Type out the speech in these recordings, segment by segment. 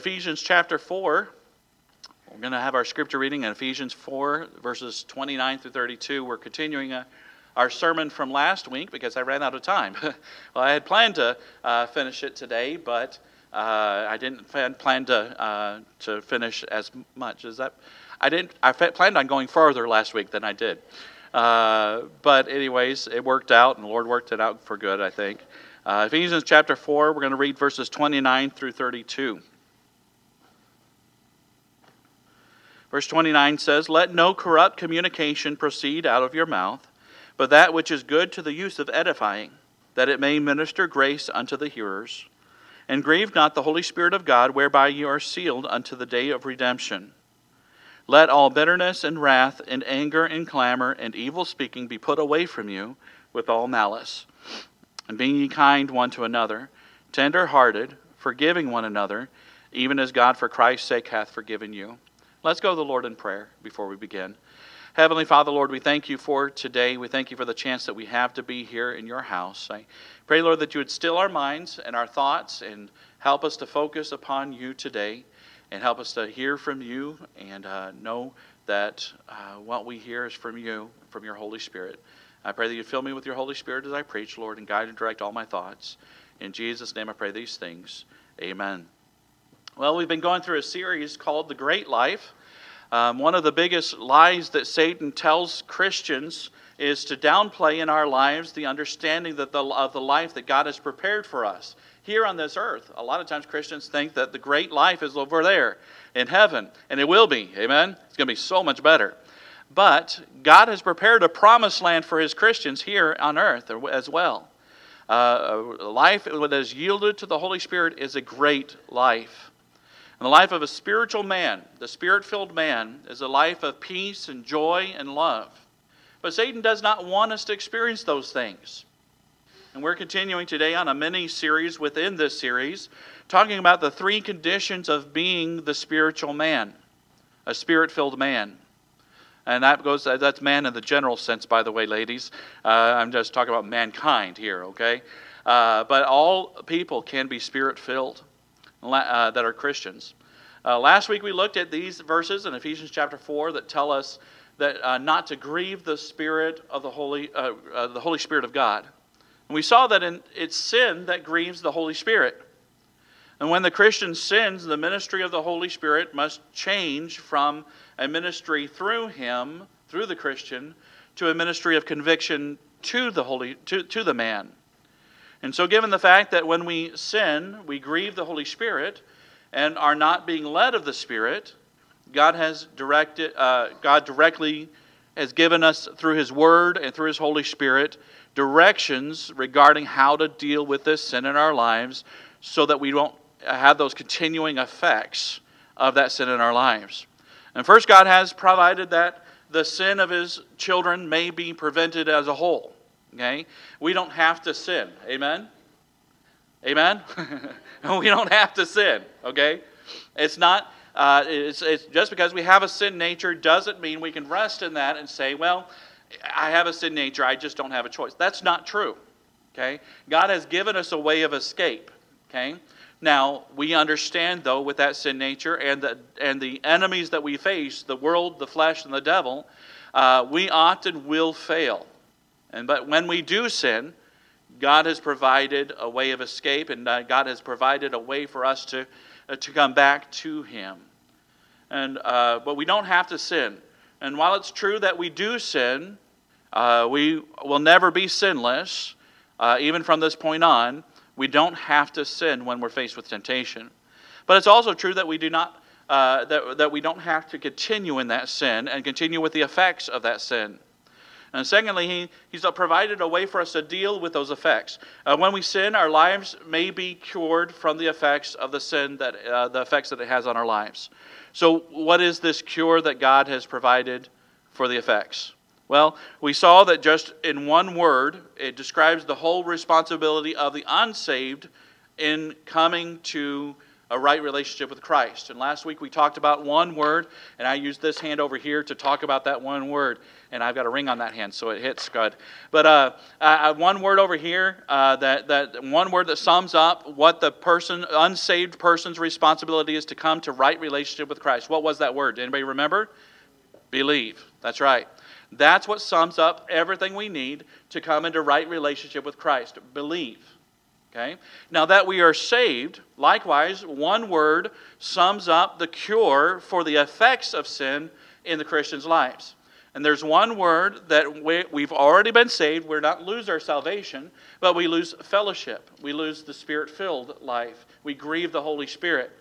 Ephesians chapter 4. We're going to have our scripture reading in Ephesians 4, verses 29 through 32. We're continuing uh, our sermon from last week because I ran out of time. well, I had planned to uh, finish it today, but uh, I didn't plan to, uh, to finish as much as that. I didn't. I planned on going farther last week than I did. Uh, but anyways, it worked out, and the Lord worked it out for good, I think. Uh, Ephesians chapter 4, we're going to read verses 29 through 32. Verse 29 says, Let no corrupt communication proceed out of your mouth, but that which is good to the use of edifying, that it may minister grace unto the hearers. And grieve not the Holy Spirit of God, whereby ye are sealed unto the day of redemption. Let all bitterness and wrath and anger and clamor and evil speaking be put away from you with all malice. And be ye kind one to another, tender hearted, forgiving one another, even as God for Christ's sake hath forgiven you. Let's go to the Lord in prayer before we begin. Heavenly Father, Lord, we thank you for today. We thank you for the chance that we have to be here in your house. I pray, Lord, that you would still our minds and our thoughts and help us to focus upon you today and help us to hear from you and uh, know that uh, what we hear is from you, from your Holy Spirit. I pray that you fill me with your Holy Spirit as I preach, Lord, and guide and direct all my thoughts. In Jesus' name I pray these things. Amen. Well, we've been going through a series called The Great Life. Um, one of the biggest lies that Satan tells Christians is to downplay in our lives the understanding that the, of the life that God has prepared for us here on this earth. A lot of times Christians think that the great life is over there in heaven, and it will be. Amen? It's going to be so much better. But God has prepared a promised land for his Christians here on earth as well. Uh, life that is yielded to the Holy Spirit is a great life. And the life of a spiritual man, the spirit filled man, is a life of peace and joy and love. But Satan does not want us to experience those things. And we're continuing today on a mini series within this series, talking about the three conditions of being the spiritual man, a spirit filled man. And that goes, that's man in the general sense, by the way, ladies. Uh, I'm just talking about mankind here, okay? Uh, but all people can be spirit filled uh, that are Christians. Uh, last week we looked at these verses in Ephesians chapter 4 that tell us that uh, not to grieve the Spirit of the Holy, uh, uh, the Holy Spirit of God. And we saw that in, it's sin that grieves the Holy Spirit. And when the Christian sins, the ministry of the Holy Spirit must change from a ministry through him, through the Christian, to a ministry of conviction to the holy to, to the man. And so, given the fact that when we sin, we grieve the Holy Spirit and are not being led of the Spirit, God has directed, uh, God directly has given us through His Word and through His Holy Spirit directions regarding how to deal with this sin in our lives so that we don't have those continuing effects of that sin in our lives. And first, God has provided that the sin of His children may be prevented as a whole. Okay? We don't have to sin. Amen? Amen? we don't have to sin. Okay? It's not, uh, it's, it's just because we have a sin nature doesn't mean we can rest in that and say, well, I have a sin nature, I just don't have a choice. That's not true. Okay? God has given us a way of escape. Okay? Now, we understand, though, with that sin nature and the, and the enemies that we face, the world, the flesh, and the devil, uh, we often will fail. And but when we do sin, God has provided a way of escape, and God has provided a way for us to uh, to come back to Him. And uh, but we don't have to sin. And while it's true that we do sin, uh, we will never be sinless. Uh, even from this point on, we don't have to sin when we're faced with temptation. But it's also true that we do not uh, that, that we don't have to continue in that sin and continue with the effects of that sin. And secondly, he, He's provided a way for us to deal with those effects. Uh, when we sin, our lives may be cured from the effects of the sin, that, uh, the effects that it has on our lives. So, what is this cure that God has provided for the effects? Well, we saw that just in one word, it describes the whole responsibility of the unsaved in coming to a right relationship with Christ. And last week we talked about one word, and I used this hand over here to talk about that one word. And I've got a ring on that hand, so it hits good. But uh, uh, one word over here, uh, that, that one word that sums up what the person, unsaved person's responsibility is to come to right relationship with Christ. What was that word? Anybody remember? Believe. That's right. That's what sums up everything we need to come into right relationship with Christ. Believe. Okay? Now that we are saved, likewise, one word sums up the cure for the effects of sin in the Christian's lives. And there's one word that we, we've already been saved. We're not lose our salvation, but we lose fellowship. We lose the spirit filled life. We grieve the Holy Spirit.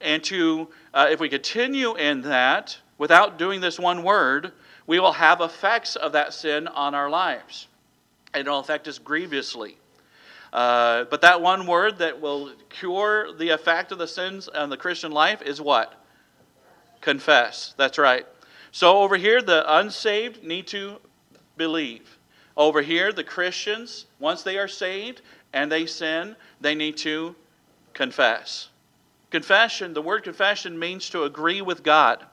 And to, uh, if we continue in that without doing this one word, we will have effects of that sin on our lives. And it'll affect us grievously. Uh, but that one word that will cure the effect of the sins on the Christian life is what? Confess. That's right. So over here, the unsaved need to believe. Over here, the Christians, once they are saved and they sin, they need to confess. Confession, the word confession means to agree with God.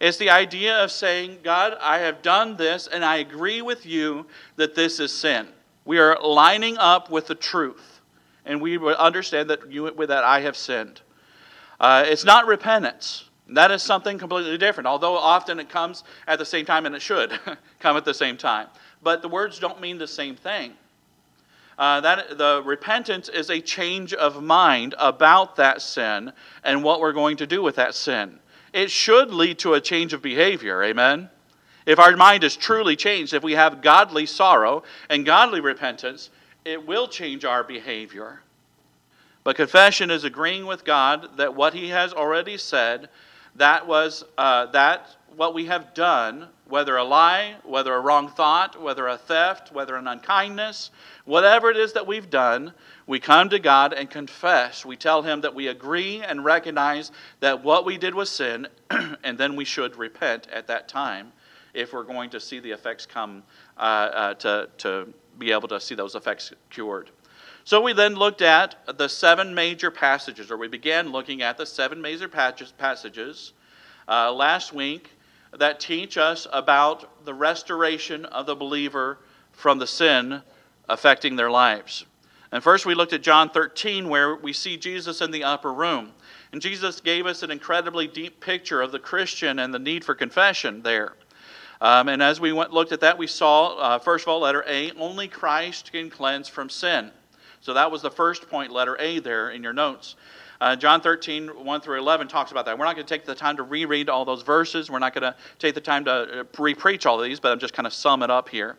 It's the idea of saying, God, I have done this and I agree with you that this is sin. We are lining up with the truth, and we understand that you, that I have sinned. Uh, it's not repentance. That is something completely different, although often it comes at the same time, and it should come at the same time. But the words don't mean the same thing. Uh, that the repentance is a change of mind about that sin and what we're going to do with that sin. It should lead to a change of behavior. Amen. If our mind is truly changed, if we have godly sorrow and godly repentance, it will change our behavior. But confession is agreeing with God that what He has already said, that was uh, that what we have done, whether a lie, whether a wrong thought, whether a theft, whether an unkindness, whatever it is that we've done, we come to God and confess. We tell Him that we agree and recognize that what we did was sin, and then we should repent at that time if we're going to see the effects come uh, uh, to, to be able to see those effects cured. So we then looked at the seven major passages, or we began looking at the seven major passages uh, last week that teach us about the restoration of the believer from the sin affecting their lives. And first, we looked at John 13, where we see Jesus in the upper room. And Jesus gave us an incredibly deep picture of the Christian and the need for confession there. Um, and as we went, looked at that, we saw, uh, first of all, letter A, only Christ can cleanse from sin. So that was the first point, letter A, there in your notes. Uh, John 13, 1 through 11 talks about that. We're not going to take the time to reread all those verses. We're not going to take the time to uh, repreach all of these, but I'm just kind of sum it up here.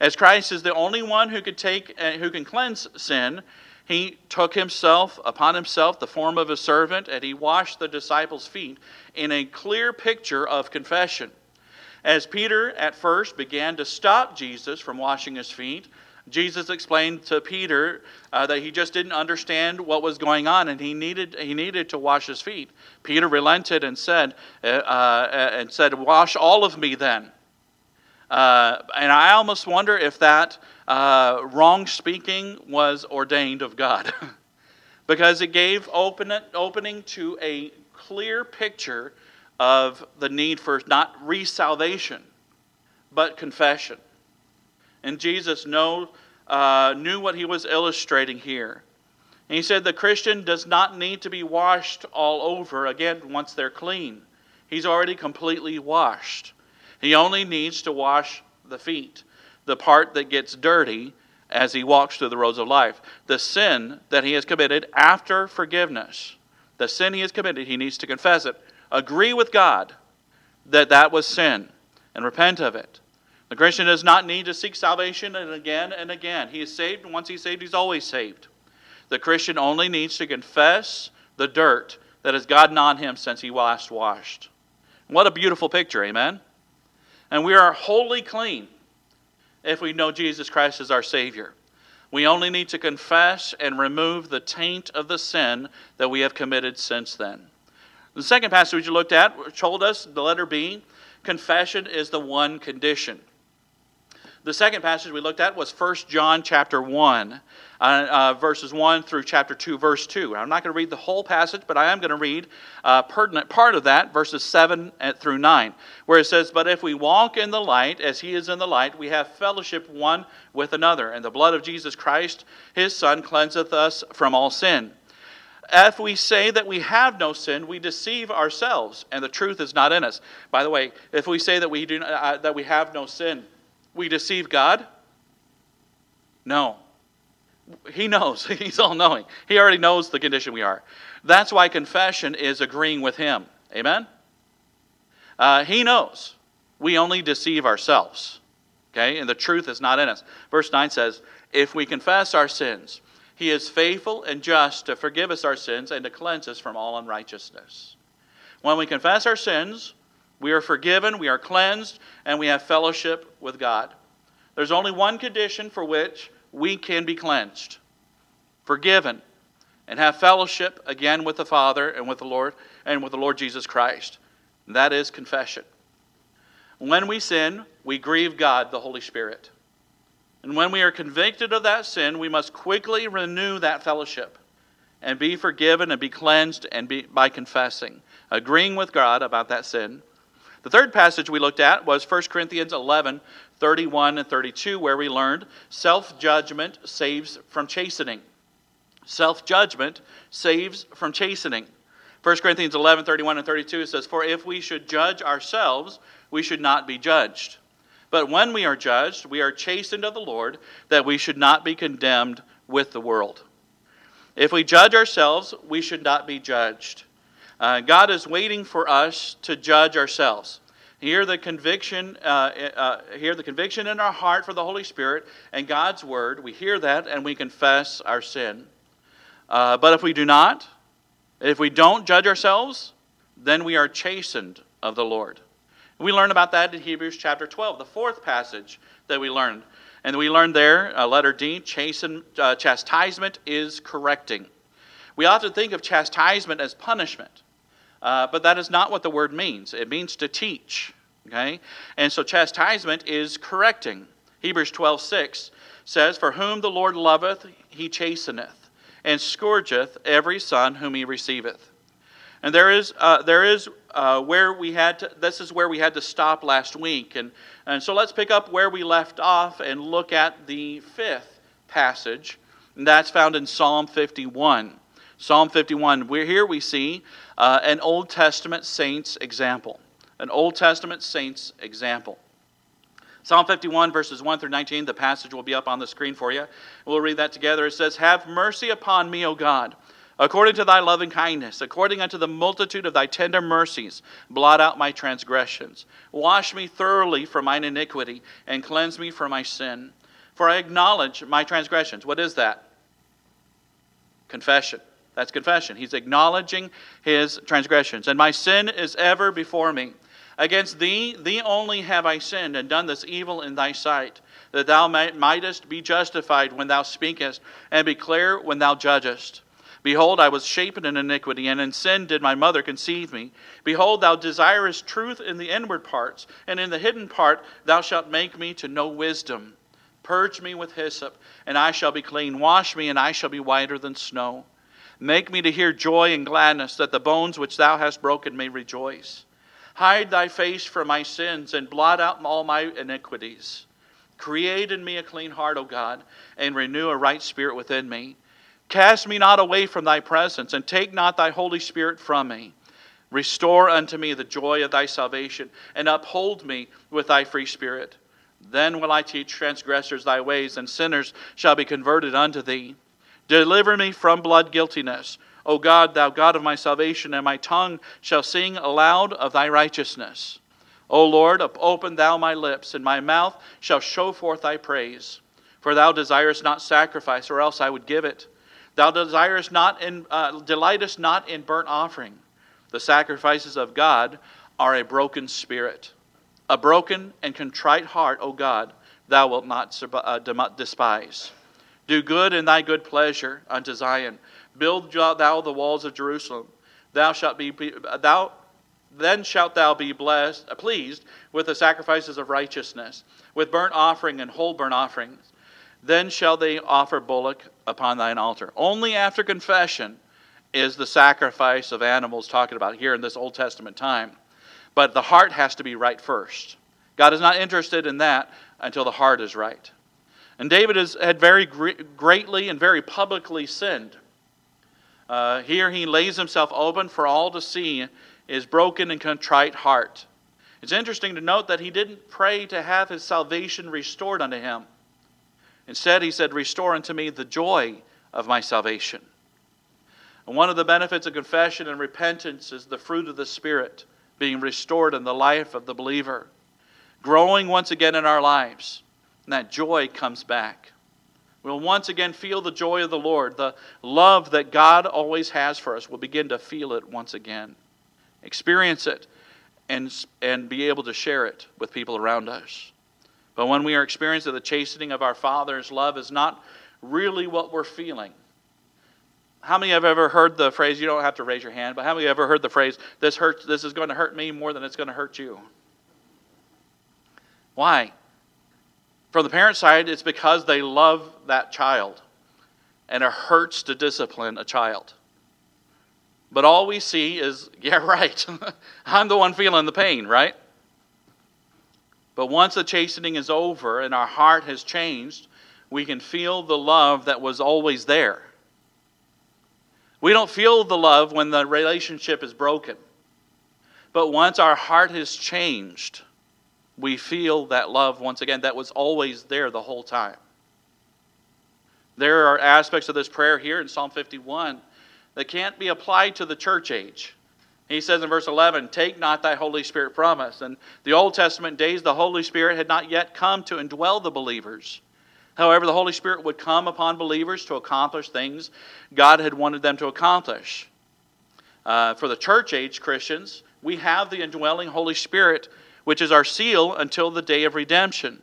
As Christ is the only one who could take, uh, who can cleanse sin, he took himself upon himself the form of a servant, and he washed the disciples' feet in a clear picture of confession. As Peter at first began to stop Jesus from washing his feet, Jesus explained to Peter uh, that he just didn't understand what was going on and he needed, he needed to wash his feet. Peter relented and said, uh, uh, and said Wash all of me then. Uh, and I almost wonder if that uh, wrong speaking was ordained of God. because it gave open, opening to a clear picture of the need for not resalvation, but confession. And Jesus know, uh, knew what he was illustrating here. And he said the Christian does not need to be washed all over again once they're clean. He's already completely washed. He only needs to wash the feet, the part that gets dirty as he walks through the roads of life. The sin that he has committed after forgiveness, the sin he has committed, he needs to confess it agree with God that that was sin and repent of it. The Christian does not need to seek salvation and again and again. He is saved, and once he's saved, he's always saved. The Christian only needs to confess the dirt that has gotten on him since he last washed. What a beautiful picture, amen? And we are wholly clean if we know Jesus Christ as our Savior. We only need to confess and remove the taint of the sin that we have committed since then. The second passage we looked at told us, the letter B, confession is the one condition. The second passage we looked at was 1 John chapter 1, uh, uh, verses 1 through chapter 2, verse 2. I'm not going to read the whole passage, but I am going to read a uh, pertinent part of that, verses 7 through 9, where it says, But if we walk in the light, as he is in the light, we have fellowship one with another, and the blood of Jesus Christ, his Son, cleanseth us from all sin. If we say that we have no sin, we deceive ourselves, and the truth is not in us. By the way, if we say that we, do, uh, that we have no sin, we deceive God? No. He knows. He's all knowing. He already knows the condition we are. That's why confession is agreeing with Him. Amen? Uh, he knows. We only deceive ourselves. Okay? And the truth is not in us. Verse 9 says, If we confess our sins, He is faithful and just to forgive us our sins and to cleanse us from all unrighteousness. When we confess our sins, we are forgiven, we are cleansed, and we have fellowship with God. There's only one condition for which we can be cleansed forgiven and have fellowship again with the Father and with the Lord and with the Lord Jesus Christ. And that is confession. When we sin, we grieve God, the Holy Spirit. And when we are convicted of that sin, we must quickly renew that fellowship and be forgiven and be cleansed and be, by confessing, agreeing with God about that sin the third passage we looked at was 1 Corinthians 11, 31 and 32, where we learned self judgment saves from chastening. Self judgment saves from chastening. 1 Corinthians 11, 31 and 32 says, For if we should judge ourselves, we should not be judged. But when we are judged, we are chastened of the Lord, that we should not be condemned with the world. If we judge ourselves, we should not be judged. Uh, God is waiting for us to judge ourselves. Hear the conviction, uh, uh, hear the conviction in our heart for the Holy Spirit and God's word. We hear that and we confess our sin. Uh, but if we do not, if we don't judge ourselves, then we are chastened of the Lord. We learn about that in Hebrews chapter 12, the fourth passage that we learned. And we learned there, uh, letter D, chasten, uh, chastisement is correcting. We often think of chastisement as punishment. Uh, but that is not what the word means. It means to teach. Okay? And so chastisement is correcting. Hebrews 12 6 says, For whom the Lord loveth, he chasteneth, and scourgeth every son whom he receiveth. And there is, uh, there is uh, where we had to, this is where we had to stop last week. And, and so let's pick up where we left off and look at the fifth passage. And that's found in Psalm 51. Psalm 51. We're, here we see uh, an Old Testament saint's example. An Old Testament saint's example. Psalm 51, verses 1 through 19, the passage will be up on the screen for you. We'll read that together. It says, Have mercy upon me, O God, according to thy loving kindness, according unto the multitude of thy tender mercies, blot out my transgressions. Wash me thoroughly from mine iniquity, and cleanse me from my sin. For I acknowledge my transgressions. What is that? Confession. That's confession. He's acknowledging his transgressions. And my sin is ever before me. Against thee, thee only have I sinned and done this evil in thy sight, that thou mightest be justified when thou speakest, and be clear when thou judgest. Behold, I was shapen in iniquity, and in sin did my mother conceive me. Behold, thou desirest truth in the inward parts, and in the hidden part thou shalt make me to know wisdom. Purge me with hyssop, and I shall be clean. Wash me, and I shall be whiter than snow. Make me to hear joy and gladness, that the bones which thou hast broken may rejoice. Hide thy face from my sins, and blot out all my iniquities. Create in me a clean heart, O God, and renew a right spirit within me. Cast me not away from thy presence, and take not thy Holy Spirit from me. Restore unto me the joy of thy salvation, and uphold me with thy free spirit. Then will I teach transgressors thy ways, and sinners shall be converted unto thee. Deliver me from blood guiltiness. O God, thou God of my salvation, and my tongue shall sing aloud of thy righteousness. O Lord, open thou my lips, and my mouth shall show forth thy praise. For thou desirest not sacrifice, or else I would give it. Thou desirest not in, uh, delightest not in burnt offering. The sacrifices of God are a broken spirit. A broken and contrite heart, O God, thou wilt not uh, despise. Do good in thy good pleasure unto Zion. Build thou the walls of Jerusalem. Thou shalt be thou then shalt thou be blessed, uh, pleased with the sacrifices of righteousness, with burnt offering and whole burnt offerings. Then shall they offer bullock upon thine altar. Only after confession is the sacrifice of animals talking about here in this Old Testament time. But the heart has to be right first. God is not interested in that until the heart is right. And David has, had very greatly and very publicly sinned. Uh, here he lays himself open for all to see his broken and contrite heart. It's interesting to note that he didn't pray to have his salvation restored unto him. Instead, he said, Restore unto me the joy of my salvation. And one of the benefits of confession and repentance is the fruit of the Spirit being restored in the life of the believer, growing once again in our lives. And that joy comes back. We'll once again feel the joy of the Lord. The love that God always has for us. We'll begin to feel it once again, experience it, and, and be able to share it with people around us. But when we are experiencing the chastening of our Father's love is not really what we're feeling. How many have ever heard the phrase, you don't have to raise your hand, but how many have ever heard the phrase, this, hurts, this is going to hurt me more than it's going to hurt you? Why? From the parent side, it's because they love that child, and it hurts to discipline a child. But all we see is, yeah, right. I'm the one feeling the pain, right? But once the chastening is over and our heart has changed, we can feel the love that was always there. We don't feel the love when the relationship is broken. But once our heart has changed, we feel that love once again that was always there the whole time. There are aspects of this prayer here in Psalm 51 that can't be applied to the church age. He says in verse 11, Take not thy Holy Spirit from us. In the Old Testament days, the Holy Spirit had not yet come to indwell the believers. However, the Holy Spirit would come upon believers to accomplish things God had wanted them to accomplish. Uh, for the church age Christians, we have the indwelling Holy Spirit which is our seal until the day of redemption.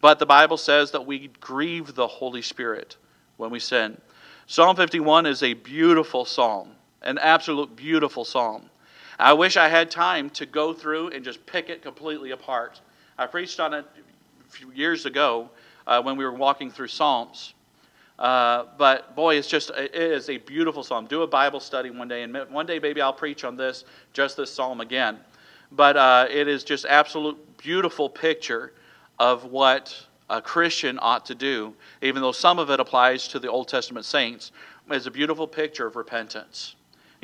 But the Bible says that we grieve the Holy Spirit when we sin. Psalm 51 is a beautiful psalm, an absolute beautiful psalm. I wish I had time to go through and just pick it completely apart. I preached on it a few years ago uh, when we were walking through Psalms. Uh, but boy, it's just it is a beautiful psalm. Do a Bible study one day, and one day maybe I'll preach on this, just this psalm again but uh, it is just absolute beautiful picture of what a Christian ought to do, even though some of it applies to the Old Testament saints. It's a beautiful picture of repentance.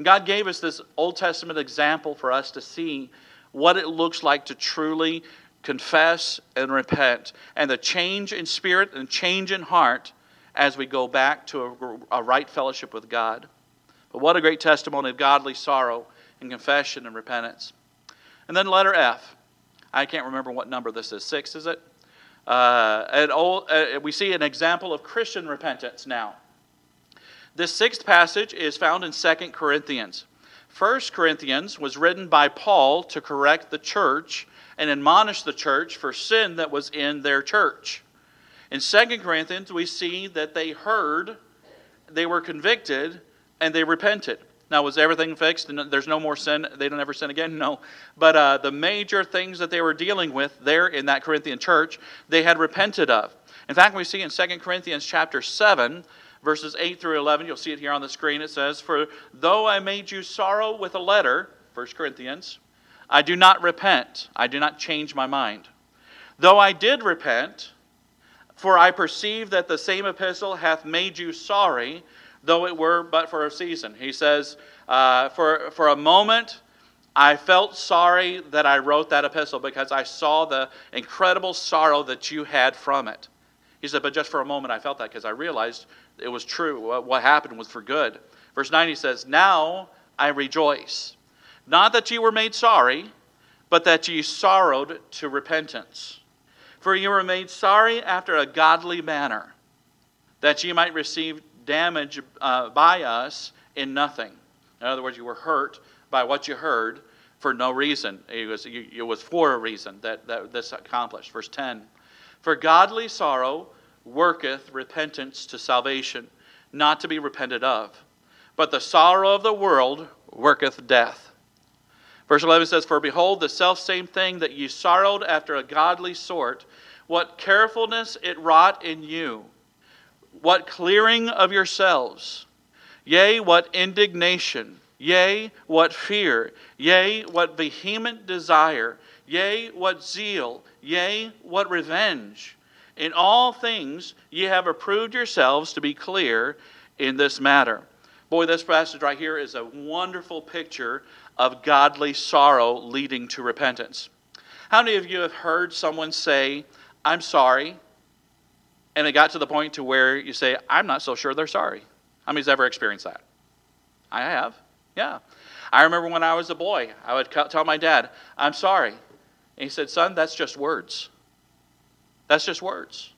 And God gave us this Old Testament example for us to see what it looks like to truly confess and repent, and the change in spirit and change in heart as we go back to a, a right fellowship with God. But what a great testimony of godly sorrow and confession and repentance. And then letter F. I can't remember what number this is. Six, is it? Uh, and old, uh, we see an example of Christian repentance now. This sixth passage is found in 2 Corinthians. 1 Corinthians was written by Paul to correct the church and admonish the church for sin that was in their church. In 2 Corinthians, we see that they heard, they were convicted, and they repented. Now, was everything fixed and there's no more sin? They don't ever sin again? No. But uh, the major things that they were dealing with there in that Corinthian church, they had repented of. In fact, we see in 2 Corinthians chapter 7, verses 8 through 11, you'll see it here on the screen. It says, For though I made you sorrow with a letter, 1 Corinthians, I do not repent. I do not change my mind. Though I did repent, for I perceive that the same epistle hath made you sorry, though it were but for a season. He says, uh, for, for a moment, I felt sorry that I wrote that epistle because I saw the incredible sorrow that you had from it. He said, but just for a moment I felt that because I realized it was true. What happened was for good. Verse 9 he says, Now I rejoice, not that you were made sorry, but that ye sorrowed to repentance. For ye were made sorry after a godly manner, that ye might receive damage uh, by us in nothing. In other words, you were hurt by what you heard for no reason. It was, it was for a reason that, that this accomplished. Verse 10 For godly sorrow worketh repentance to salvation, not to be repented of. But the sorrow of the world worketh death. Verse 11 says, For behold, the self same thing that ye sorrowed after a godly sort, what carefulness it wrought in you, what clearing of yourselves, yea, what indignation, yea, what fear, yea, what vehement desire, yea, what zeal, yea, what revenge. In all things ye have approved yourselves to be clear in this matter. Boy, this passage right here is a wonderful picture of godly sorrow leading to repentance. How many of you have heard someone say, I'm sorry, and it got to the point to where you say, I'm not so sure they're sorry? How many's ever experienced that? I have, yeah. I remember when I was a boy, I would tell my dad, I'm sorry. And he said, Son, that's just words. That's just words.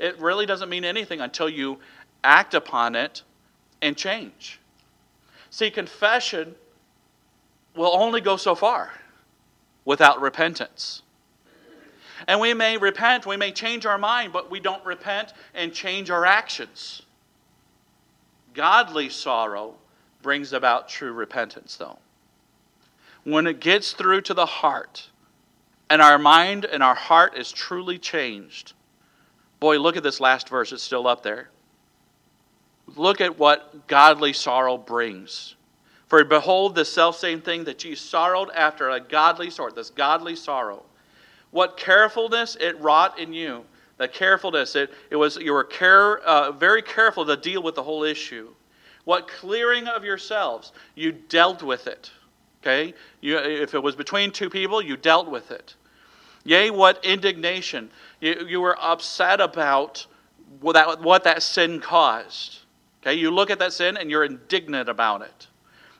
It really doesn't mean anything until you act upon it and change. See, confession will only go so far without repentance. And we may repent, we may change our mind, but we don't repent and change our actions. Godly sorrow brings about true repentance, though. When it gets through to the heart, and our mind and our heart is truly changed. Boy, look at this last verse, it's still up there. Look at what godly sorrow brings. For behold, the selfsame thing that ye sorrowed after a godly sort, this godly sorrow. What carefulness it wrought in you. The carefulness, it, it was you were care, uh, very careful to deal with the whole issue. What clearing of yourselves, you dealt with it. Okay? You, if it was between two people, you dealt with it. Yea, what indignation. You, you were upset about what that, what that sin caused. Okay? You look at that sin and you're indignant about it.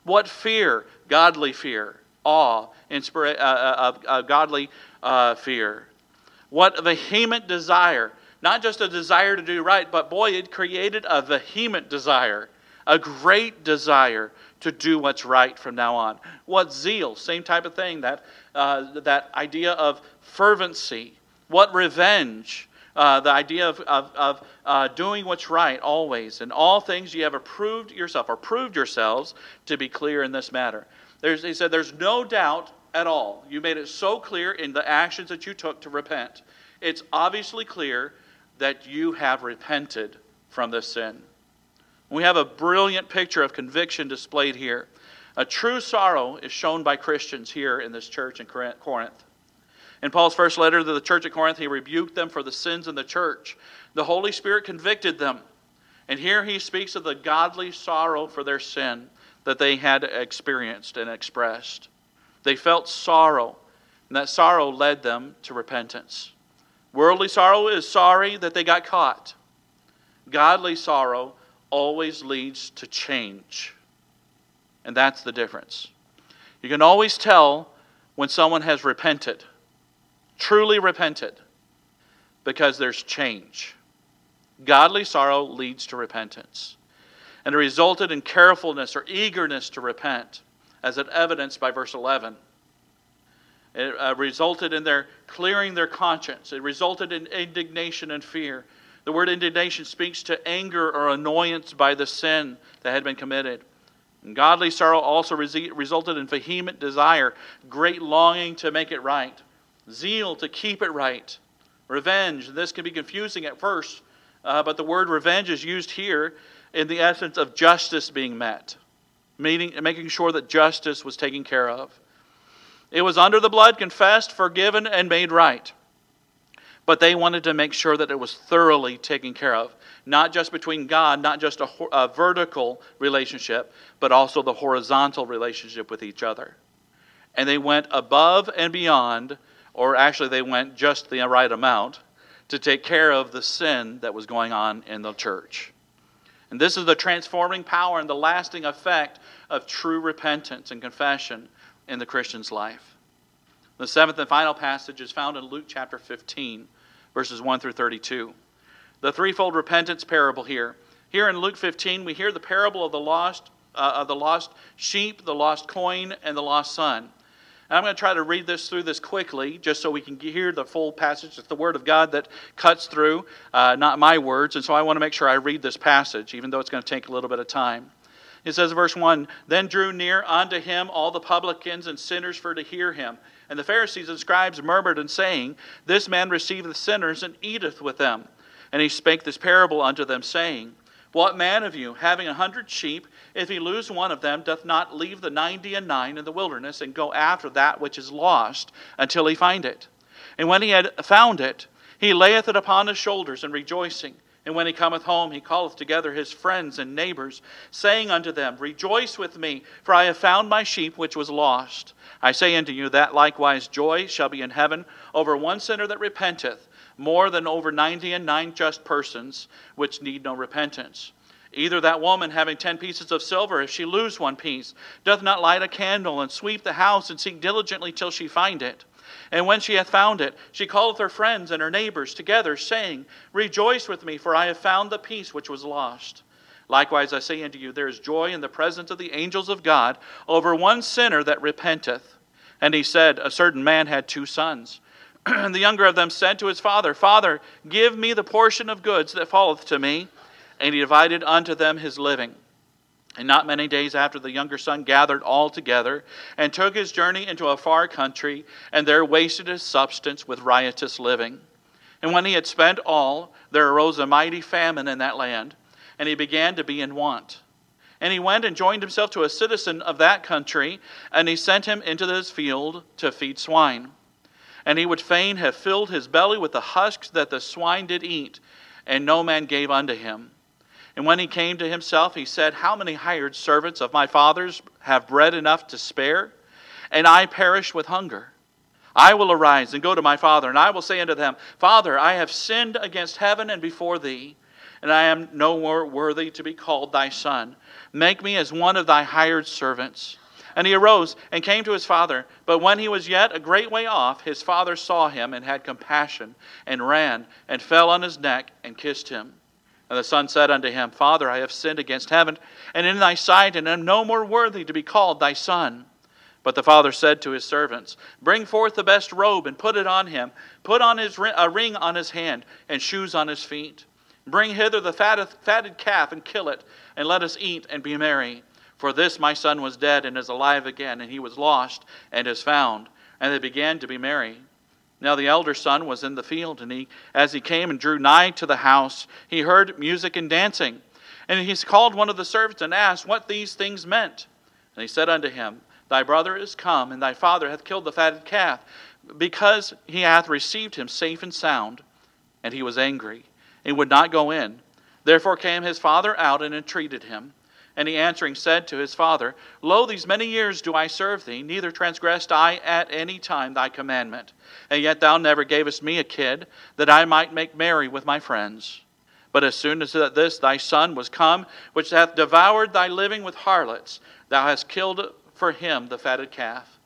What fear? Godly fear. Awe, inspira- uh, uh, uh, godly uh, fear. What vehement desire. Not just a desire to do right, but boy, it created a vehement desire, a great desire to do what's right from now on. What zeal, same type of thing, that, uh, that idea of fervency. What revenge, uh, the idea of, of, of uh, doing what's right always. In all things you have approved yourself, or proved yourselves to be clear in this matter. There's, he said, There's no doubt at all. You made it so clear in the actions that you took to repent. It's obviously clear that you have repented from this sin. We have a brilliant picture of conviction displayed here. A true sorrow is shown by Christians here in this church in Corinth. In Paul's first letter to the church at Corinth, he rebuked them for the sins in the church. The Holy Spirit convicted them. And here he speaks of the godly sorrow for their sin that they had experienced and expressed. They felt sorrow, and that sorrow led them to repentance. Worldly sorrow is sorry that they got caught. Godly sorrow always leads to change. And that's the difference. You can always tell when someone has repented, truly repented, because there's change. Godly sorrow leads to repentance. And it resulted in carefulness or eagerness to repent, as it evidenced by verse 11. It uh, resulted in their clearing their conscience. It resulted in indignation and fear. The word indignation speaks to anger or annoyance by the sin that had been committed. And godly sorrow also resulted in vehement desire, great longing to make it right, zeal to keep it right, revenge. This can be confusing at first, uh, but the word revenge is used here in the essence of justice being met, meaning, making sure that justice was taken care of. It was under the blood, confessed, forgiven, and made right. But they wanted to make sure that it was thoroughly taken care of, not just between God, not just a, a vertical relationship, but also the horizontal relationship with each other. And they went above and beyond, or actually, they went just the right amount to take care of the sin that was going on in the church. And this is the transforming power and the lasting effect of true repentance and confession in the Christian's life. The seventh and final passage is found in Luke chapter 15 verses 1 through 32. The threefold repentance parable here. Here in Luke 15, we hear the parable of the lost, uh, of the lost sheep, the lost coin, and the lost son. And I'm going to try to read this through this quickly, just so we can hear the full passage. It's the Word of God that cuts through, uh, not my words. And so I want to make sure I read this passage, even though it's going to take a little bit of time. It says, verse 1 Then drew near unto him all the publicans and sinners for to hear him. And the Pharisees and scribes murmured and saying, This man receiveth sinners and eateth with them. And he spake this parable unto them, saying, What man of you, having a hundred sheep, if he lose one of them, doth not leave the ninety and nine in the wilderness, and go after that which is lost until he find it? And when he had found it, he layeth it upon his shoulders, and rejoicing. And when he cometh home, he calleth together his friends and neighbors, saying unto them, Rejoice with me, for I have found my sheep which was lost. I say unto you that likewise joy shall be in heaven over one sinner that repenteth, more than over ninety and nine just persons which need no repentance. Either that woman having ten pieces of silver, if she lose one piece, doth not light a candle and sweep the house and seek diligently till she find it. And when she hath found it, she calleth her friends and her neighbors together, saying, Rejoice with me, for I have found the piece which was lost. Likewise, I say unto you, there is joy in the presence of the angels of God over one sinner that repenteth. And he said, A certain man had two sons. and the younger of them said to his father, Father, give me the portion of goods that falleth to me. And he divided unto them his living. And not many days after, the younger son gathered all together and took his journey into a far country, and there wasted his substance with riotous living. And when he had spent all, there arose a mighty famine in that land, and he began to be in want. And he went and joined himself to a citizen of that country, and he sent him into his field to feed swine. And he would fain have filled his belly with the husks that the swine did eat, and no man gave unto him. And when he came to himself, he said, How many hired servants of my father's have bread enough to spare? And I perish with hunger. I will arise and go to my father, and I will say unto them, Father, I have sinned against heaven and before thee, and I am no more worthy to be called thy son. Make me as one of thy hired servants. And he arose and came to his father. But when he was yet a great way off, his father saw him and had compassion, and ran and fell on his neck and kissed him. And the son said unto him, Father, I have sinned against heaven and in thy sight, and am no more worthy to be called thy son. But the father said to his servants, Bring forth the best robe and put it on him. Put on his a ring on his hand and shoes on his feet. Bring hither the fatted, fatted calf and kill it, and let us eat and be merry. For this my son was dead and is alive again, and he was lost and is found. And they began to be merry. Now the elder son was in the field, and he, as he came and drew nigh to the house, he heard music and dancing. And he called one of the servants and asked what these things meant. And he said unto him, Thy brother is come, and thy father hath killed the fatted calf, because he hath received him safe and sound. And he was angry, and would not go in. Therefore came his father out and entreated him. And he answering said to his father, Lo, these many years do I serve thee, neither transgressed I at any time thy commandment. And yet thou never gavest me a kid, that I might make merry with my friends. But as soon as this thy son was come, which hath devoured thy living with harlots, thou hast killed for him the fatted calf.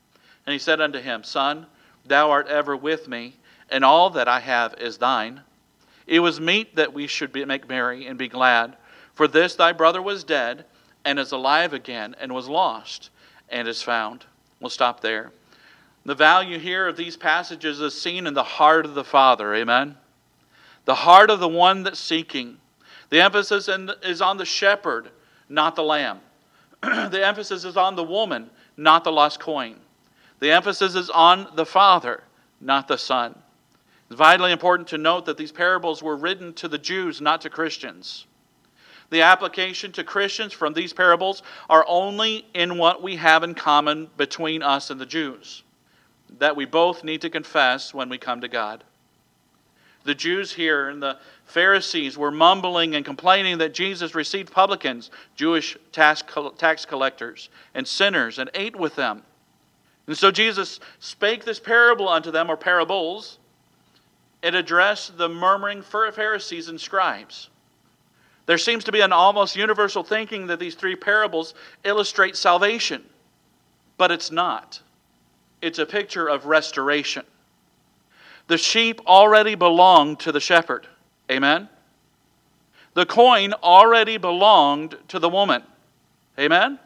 And he said unto him, Son, thou art ever with me, and all that I have is thine. It was meet that we should be, make merry and be glad. For this thy brother was dead and is alive again, and was lost and is found. We'll stop there. The value here of these passages is seen in the heart of the Father. Amen. The heart of the one that's seeking. The emphasis is on the shepherd, not the lamb. the emphasis is on the woman, not the lost coin. The emphasis is on the Father, not the Son. It's vitally important to note that these parables were written to the Jews, not to Christians. The application to Christians from these parables are only in what we have in common between us and the Jews that we both need to confess when we come to God. The Jews here and the Pharisees were mumbling and complaining that Jesus received publicans, Jewish tax collectors, and sinners, and ate with them. And so Jesus spake this parable unto them, or parables. It addressed the murmuring Pharisees and scribes. There seems to be an almost universal thinking that these three parables illustrate salvation, but it's not. It's a picture of restoration. The sheep already belonged to the shepherd. Amen? The coin already belonged to the woman. Amen?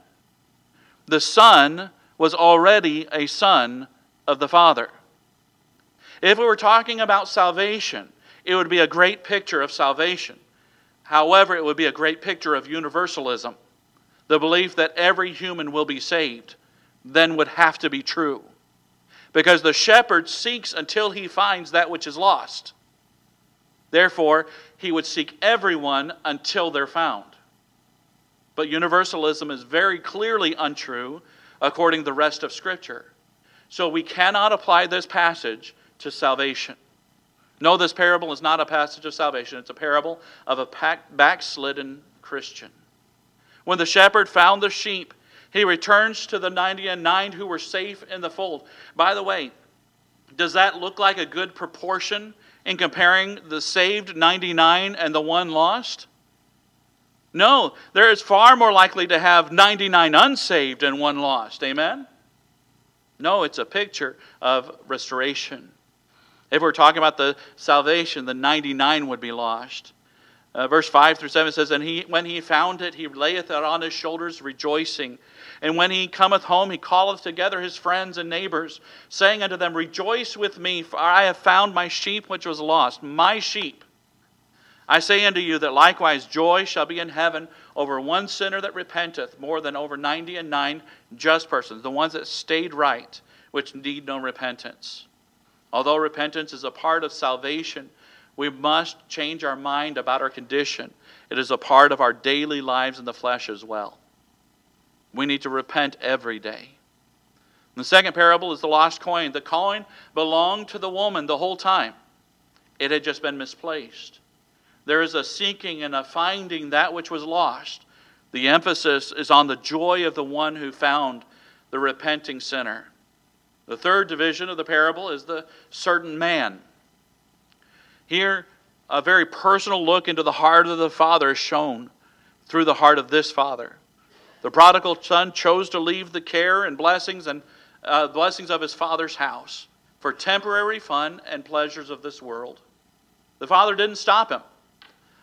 The son was already a son of the Father. If we were talking about salvation, it would be a great picture of salvation. However, it would be a great picture of universalism. the belief that every human will be saved, then would have to be true. Because the shepherd seeks until he finds that which is lost. Therefore, he would seek everyone until they're found. But universalism is very clearly untrue according to the rest of Scripture. So we cannot apply this passage to salvation. No, this parable is not a passage of salvation. It's a parable of a backslidden Christian. When the shepherd found the sheep, he returns to the 90 and 9 who were safe in the fold. By the way, does that look like a good proportion in comparing the saved 99 and the one lost? No, there is far more likely to have 99 unsaved and one lost. Amen? No, it's a picture of restoration. If we're talking about the salvation, the 99 would be lost. Uh, verse 5 through 7 says, And he, when he found it, he layeth it on his shoulders, rejoicing. And when he cometh home, he calleth together his friends and neighbors, saying unto them, Rejoice with me, for I have found my sheep which was lost, my sheep. I say unto you that likewise joy shall be in heaven over one sinner that repenteth, more than over ninety and nine just persons, the ones that stayed right, which need no repentance. Although repentance is a part of salvation, we must change our mind about our condition. It is a part of our daily lives in the flesh as well. We need to repent every day. The second parable is the lost coin. The coin belonged to the woman the whole time, it had just been misplaced. There is a seeking and a finding that which was lost. The emphasis is on the joy of the one who found the repenting sinner. The third division of the parable is the certain man. Here, a very personal look into the heart of the Father is shown through the heart of this Father. The prodigal son chose to leave the care and blessings and uh, blessings of his father's house for temporary fun and pleasures of this world. The father didn't stop him.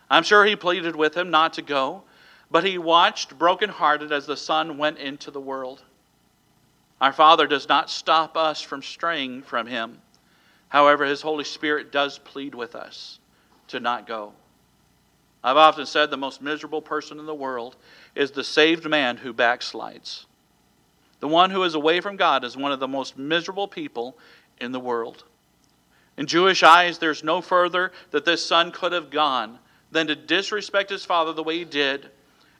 I'm sure he pleaded with him not to go, but he watched brokenhearted as the son went into the world. Our Father does not stop us from straying from Him. However, His Holy Spirit does plead with us to not go. I've often said the most miserable person in the world is the saved man who backslides. The one who is away from God is one of the most miserable people in the world. In Jewish eyes, there's no further that this son could have gone than to disrespect his father the way he did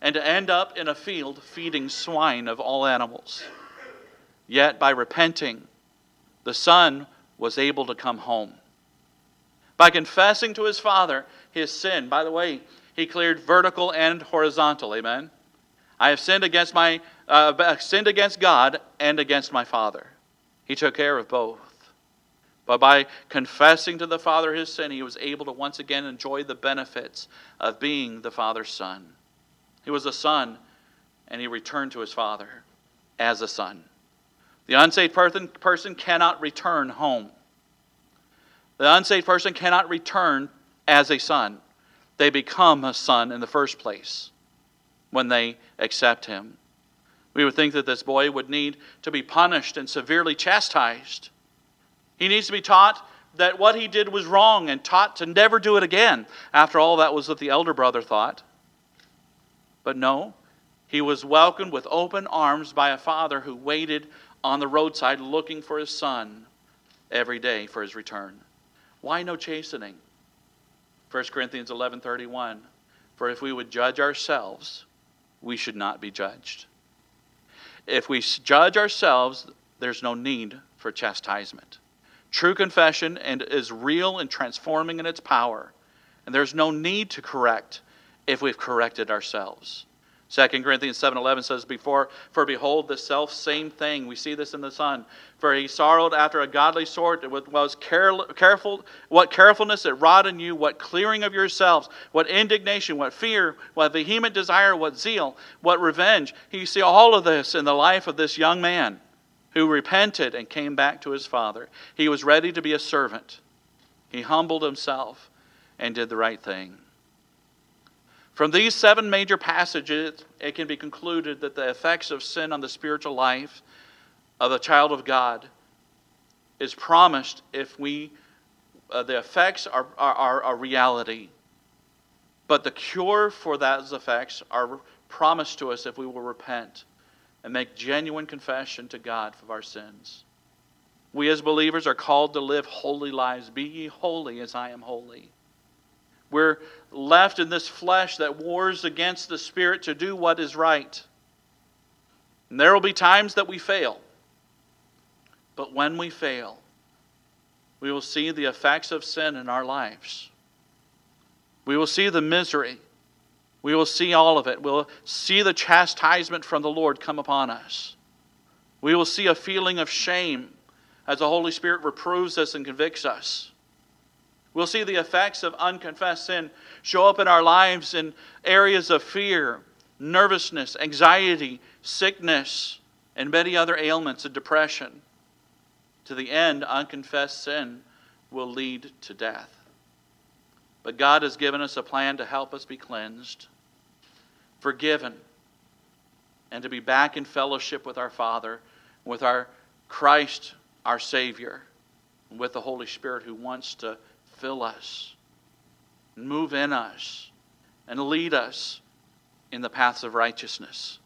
and to end up in a field feeding swine of all animals. Yet, by repenting, the son was able to come home. By confessing to his father his sin, by the way, he cleared vertical and horizontal. Amen. I have sinned against my uh, sinned against God and against my father. He took care of both. But by confessing to the Father his sin, he was able to once again enjoy the benefits of being the Father's son. He was a son, and he returned to his Father as a son. The unsaved person, cannot return home. The unsaved person cannot return as a son. They become a son in the first place when they accept him. We would think that this boy would need to be punished and severely chastised. He needs to be taught that what he did was wrong and taught to never do it again. After all, that was what the elder brother thought. But no, he was welcomed with open arms by a father who waited on the roadside looking for his son every day for his return. Why no chastening? 1 Corinthians 11:31 For if we would judge ourselves, we should not be judged. If we judge ourselves, there's no need for chastisement. True confession and is real and transforming in its power, and there's no need to correct if we've corrected ourselves. 2 Corinthians 7:11 says before for behold the self same thing. We see this in the son. For he sorrowed after a godly sort it was careful what carefulness it wrought in you what clearing of yourselves what indignation what fear what vehement desire what zeal what revenge. You see all of this in the life of this young man who repented and came back to his father. He was ready to be a servant. He humbled himself and did the right thing from these seven major passages, it can be concluded that the effects of sin on the spiritual life of a child of God is promised if we, uh, the effects are, are, are a reality. But the cure for those effects are promised to us if we will repent and make genuine confession to God of our sins. We as believers are called to live holy lives. Be ye holy as I am holy. We're left in this flesh that wars against the Spirit to do what is right. And there will be times that we fail. But when we fail, we will see the effects of sin in our lives. We will see the misery. We will see all of it. We'll see the chastisement from the Lord come upon us. We will see a feeling of shame as the Holy Spirit reproves us and convicts us. We'll see the effects of unconfessed sin show up in our lives in areas of fear, nervousness, anxiety, sickness, and many other ailments and depression. To the end, unconfessed sin will lead to death. But God has given us a plan to help us be cleansed, forgiven, and to be back in fellowship with our Father, with our Christ, our Savior, and with the Holy Spirit who wants to fill us, move in us, and lead us in the paths of righteousness.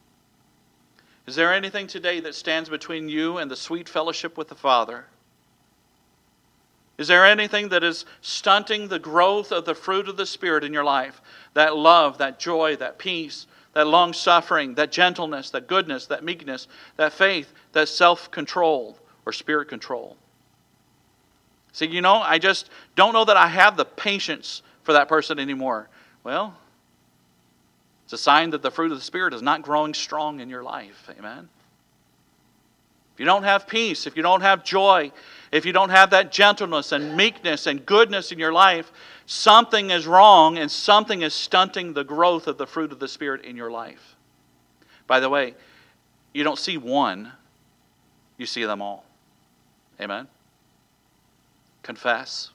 Is there anything today that stands between you and the sweet fellowship with the Father? Is there anything that is stunting the growth of the fruit of the Spirit in your life? That love, that joy, that peace, that long suffering, that gentleness, that goodness, that meekness, that faith, that self control or spirit control. See, you know, I just don't know that I have the patience for that person anymore. Well, it's a sign that the fruit of the Spirit is not growing strong in your life. Amen. If you don't have peace, if you don't have joy, if you don't have that gentleness and meekness and goodness in your life, something is wrong and something is stunting the growth of the fruit of the Spirit in your life. By the way, you don't see one, you see them all. Amen? Confess.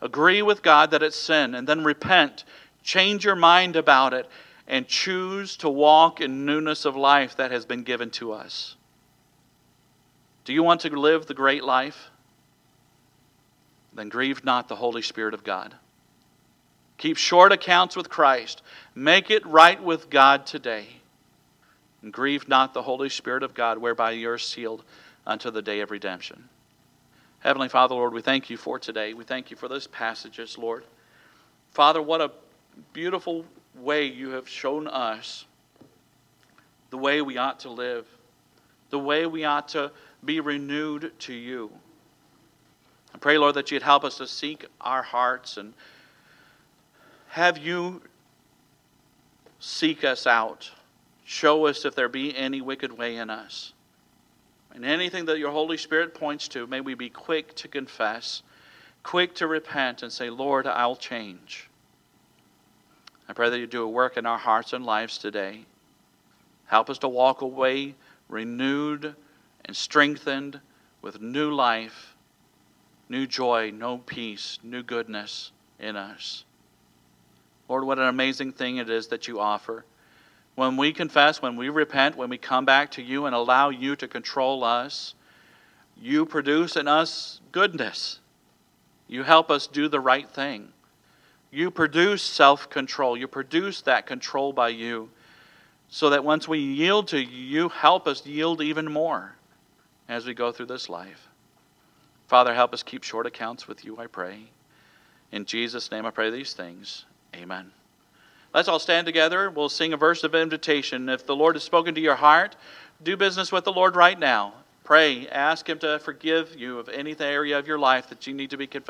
Agree with God that it's sin, and then repent. Change your mind about it, and choose to walk in newness of life that has been given to us. Do you want to live the great life? Then grieve not the Holy Spirit of God. Keep short accounts with Christ. Make it right with God today. And grieve not the Holy Spirit of God, whereby you are sealed unto the day of redemption. Heavenly Father, Lord, we thank you for today. We thank you for those passages, Lord. Father, what a beautiful way you have shown us the way we ought to live, the way we ought to be renewed to you. I pray, Lord, that you'd help us to seek our hearts and have you seek us out. Show us if there be any wicked way in us. And anything that your Holy Spirit points to, may we be quick to confess, quick to repent, and say, Lord, I'll change. I pray that you do a work in our hearts and lives today. Help us to walk away renewed and strengthened with new life, new joy, new peace, new goodness in us. Lord, what an amazing thing it is that you offer. When we confess, when we repent, when we come back to you and allow you to control us, you produce in us goodness. You help us do the right thing. You produce self control. You produce that control by you so that once we yield to you, you help us yield even more as we go through this life. Father, help us keep short accounts with you, I pray. In Jesus' name I pray these things. Amen. Let's all stand together. We'll sing a verse of invitation. If the Lord has spoken to your heart, do business with the Lord right now. Pray, ask Him to forgive you of any area of your life that you need to be confessed.